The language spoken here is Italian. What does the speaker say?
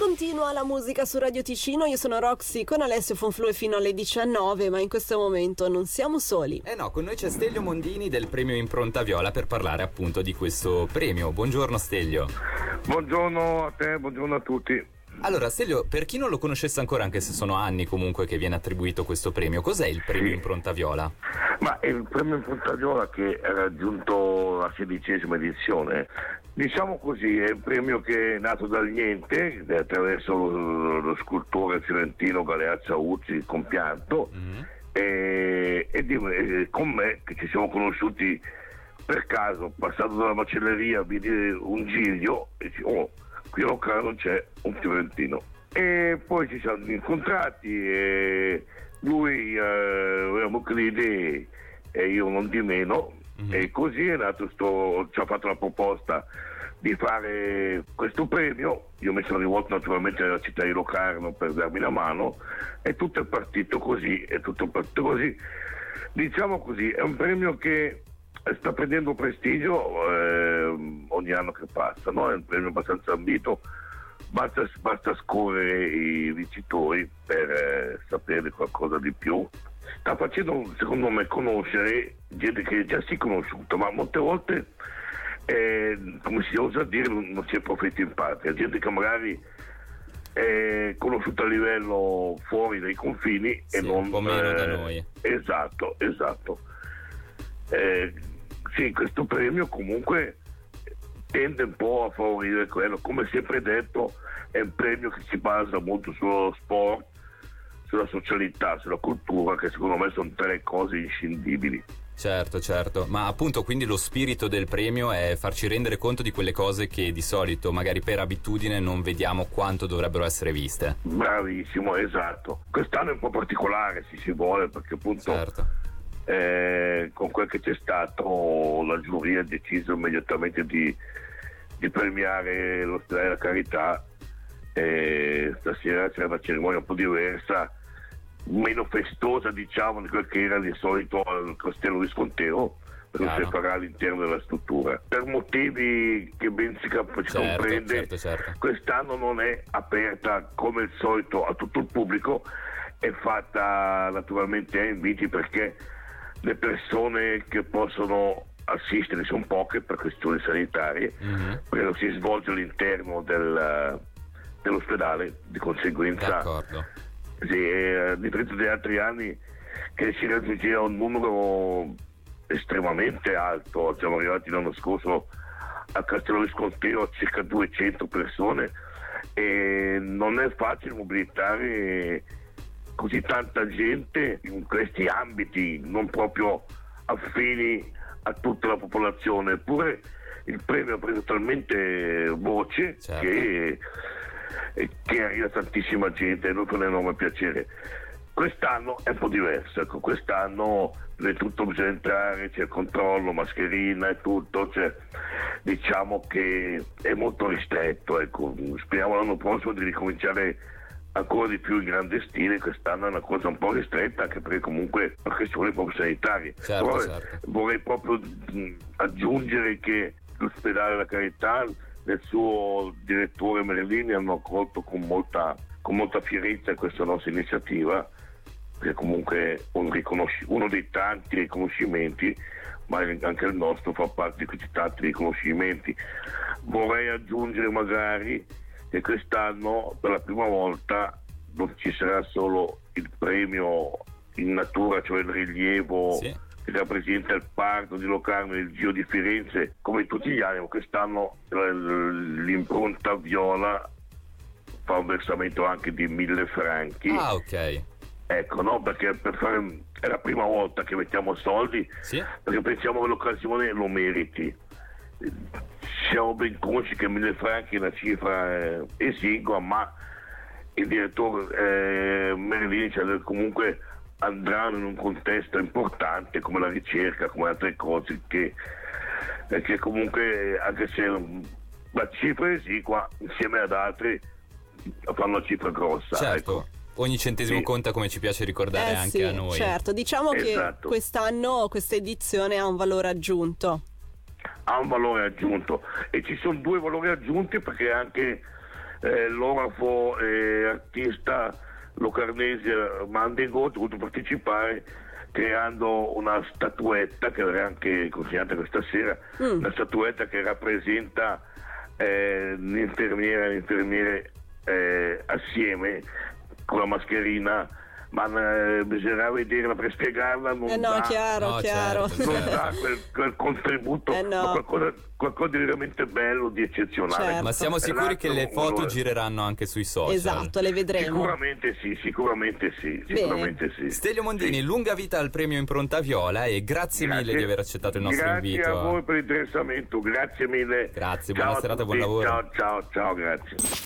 continua la musica su Radio Ticino, io sono Roxy con Alessio Fonflue fino alle 19, ma in questo momento non siamo soli. Eh no, con noi c'è Stelio Mondini del premio Impronta Viola per parlare appunto di questo premio. Buongiorno Stelio. Buongiorno a te, buongiorno a tutti. Allora, Stelio, per chi non lo conoscesse ancora, anche se sono anni comunque che viene attribuito questo premio, cos'è il premio Impronta Viola? Ma il premio Impronta Viola che ha raggiunto la sedicesima edizione, diciamo così, è un premio che è nato dal niente, attraverso lo, lo scultore fiorentino Galeazza Uzzi, il compianto, mm-hmm. e, e, e, con me, che ci siamo conosciuti per caso, passato dalla macelleria, vidi un giglio e dici, oh, qui a Locarno c'è un fiorentino. E poi ci siamo incontrati e lui eh, avevamo le idee e io non di meno mm-hmm. e così è nato sto, ci ha fatto la proposta di fare questo premio io mi sono rivolto naturalmente alla città di Locarno per darmi la mano e tutto è partito così è tutto partito così diciamo così è un premio che sta prendendo prestigio eh, ogni anno che passa, no? è un premio abbastanza ambito, basta, basta scorrere i vincitori per eh, sapere qualcosa di più. Sta facendo secondo me conoscere gente che già si è conosciuta, ma molte volte, eh, come si osa dire, non si è profeti in patria, gente che magari è conosciuta a livello fuori dai confini sì, e non... Un po' meno da noi. Esatto, esatto. Eh, sì, questo premio comunque tende un po' a favorire quello, come sempre detto è un premio che si basa molto sullo sport, sulla socialità, sulla cultura, che secondo me sono tre cose inscindibili. Certo, certo, ma appunto quindi lo spirito del premio è farci rendere conto di quelle cose che di solito, magari per abitudine, non vediamo quanto dovrebbero essere viste. Bravissimo, esatto. Quest'anno è un po' particolare, se si vuole, perché appunto certo eh, con quel che c'è stato la giuria ha deciso immediatamente di, di premiare l'ospedale della carità e stasera c'è una cerimonia un po' diversa meno festosa diciamo di quel che era di solito al castello Visconteo perché si farà all'interno della struttura. Per motivi che ben si, cap- certo, comprende certo, certo. quest'anno non è aperta come al solito a tutto il pubblico. È fatta naturalmente a inviti perché le persone che possono assistere sono poche per questioni sanitarie, mm-hmm. perché si svolge all'interno del, dell'ospedale, di conseguenza, sì, a differenza degli altri anni che si raggiungeva un numero estremamente alto, siamo arrivati l'anno scorso a Castello Visconteo a circa 200 persone e non è facile mobilitare così tanta gente in questi ambiti non proprio affini a tutta la popolazione, eppure il premio ha preso talmente voce certo. che, che, arriva tantissima gente e noi con enorme piacere. Quest'anno è un po' diverso, ecco, quest'anno tutto bisogna entrare, c'è il controllo, mascherina e tutto, cioè, diciamo che è molto ristretto, ecco. speriamo l'anno prossimo di ricominciare ancora di più in grande stile, quest'anno è una cosa un po' ristretta anche perché comunque per questioni proprio sanitarie. Certo, certo. vorrei proprio aggiungere che l'ospedale della carità nel suo direttore Merlini hanno accolto con molta, con molta fierezza questa nostra iniziativa che comunque è un riconosci- uno dei tanti riconoscimenti ma anche il nostro fa parte di questi tanti riconoscimenti vorrei aggiungere magari che quest'anno per la prima volta non ci sarà solo il premio in natura, cioè il rilievo sì. Che rappresenta il parto di Locarno e il Giro di Firenze, come tutti gli anni, quest'anno l'impronta viola fa un versamento anche di mille franchi. Ah, ok. Ecco, no, perché per fare, è la prima volta che mettiamo soldi, sì. perché pensiamo che l'occasione lo meriti siamo ben consci che mille franchi è una cifra eh, esigua, ma il direttore eh, Merlini cioè, comunque andranno in un contesto importante come la ricerca, come altre cose che, eh, che comunque anche se la cifra esigua insieme ad altri fanno una cifra grossa. Certo. Ecco. Ogni centesimo sì. conta come ci piace ricordare eh anche sì, a noi. Certo, diciamo esatto. che quest'anno questa edizione ha un valore aggiunto ha un valore aggiunto e ci sono due valori aggiunti perché anche eh, l'orafo e artista locarnese Mandigo ha dovuto partecipare creando una statuetta che verrà anche consegnata questa sera, mm. una statuetta che rappresenta eh, l'infermiera e l'infermiere eh, assieme con la mascherina ma eh, bisognerà vederla per spiegarla non eh no, dà, chiaro, no, chiaro. Certo, non dà quel, quel contributo eh no. qualcosa, qualcosa, di veramente bello di eccezionale. Certo. ma siamo sicuri che le foto gireranno anche sui social? Esatto le vedremo. Sicuramente sì sicuramente sì, sicuramente sì. Stelio Mondini sì. lunga vita al premio Impronta Viola e grazie, grazie, mille di aver accettato il nostro grazie invito. grazie a voi per l'interessamento grazie mille. Grazie buona ciao serata buon lavoro. Ciao ciao ciao grazie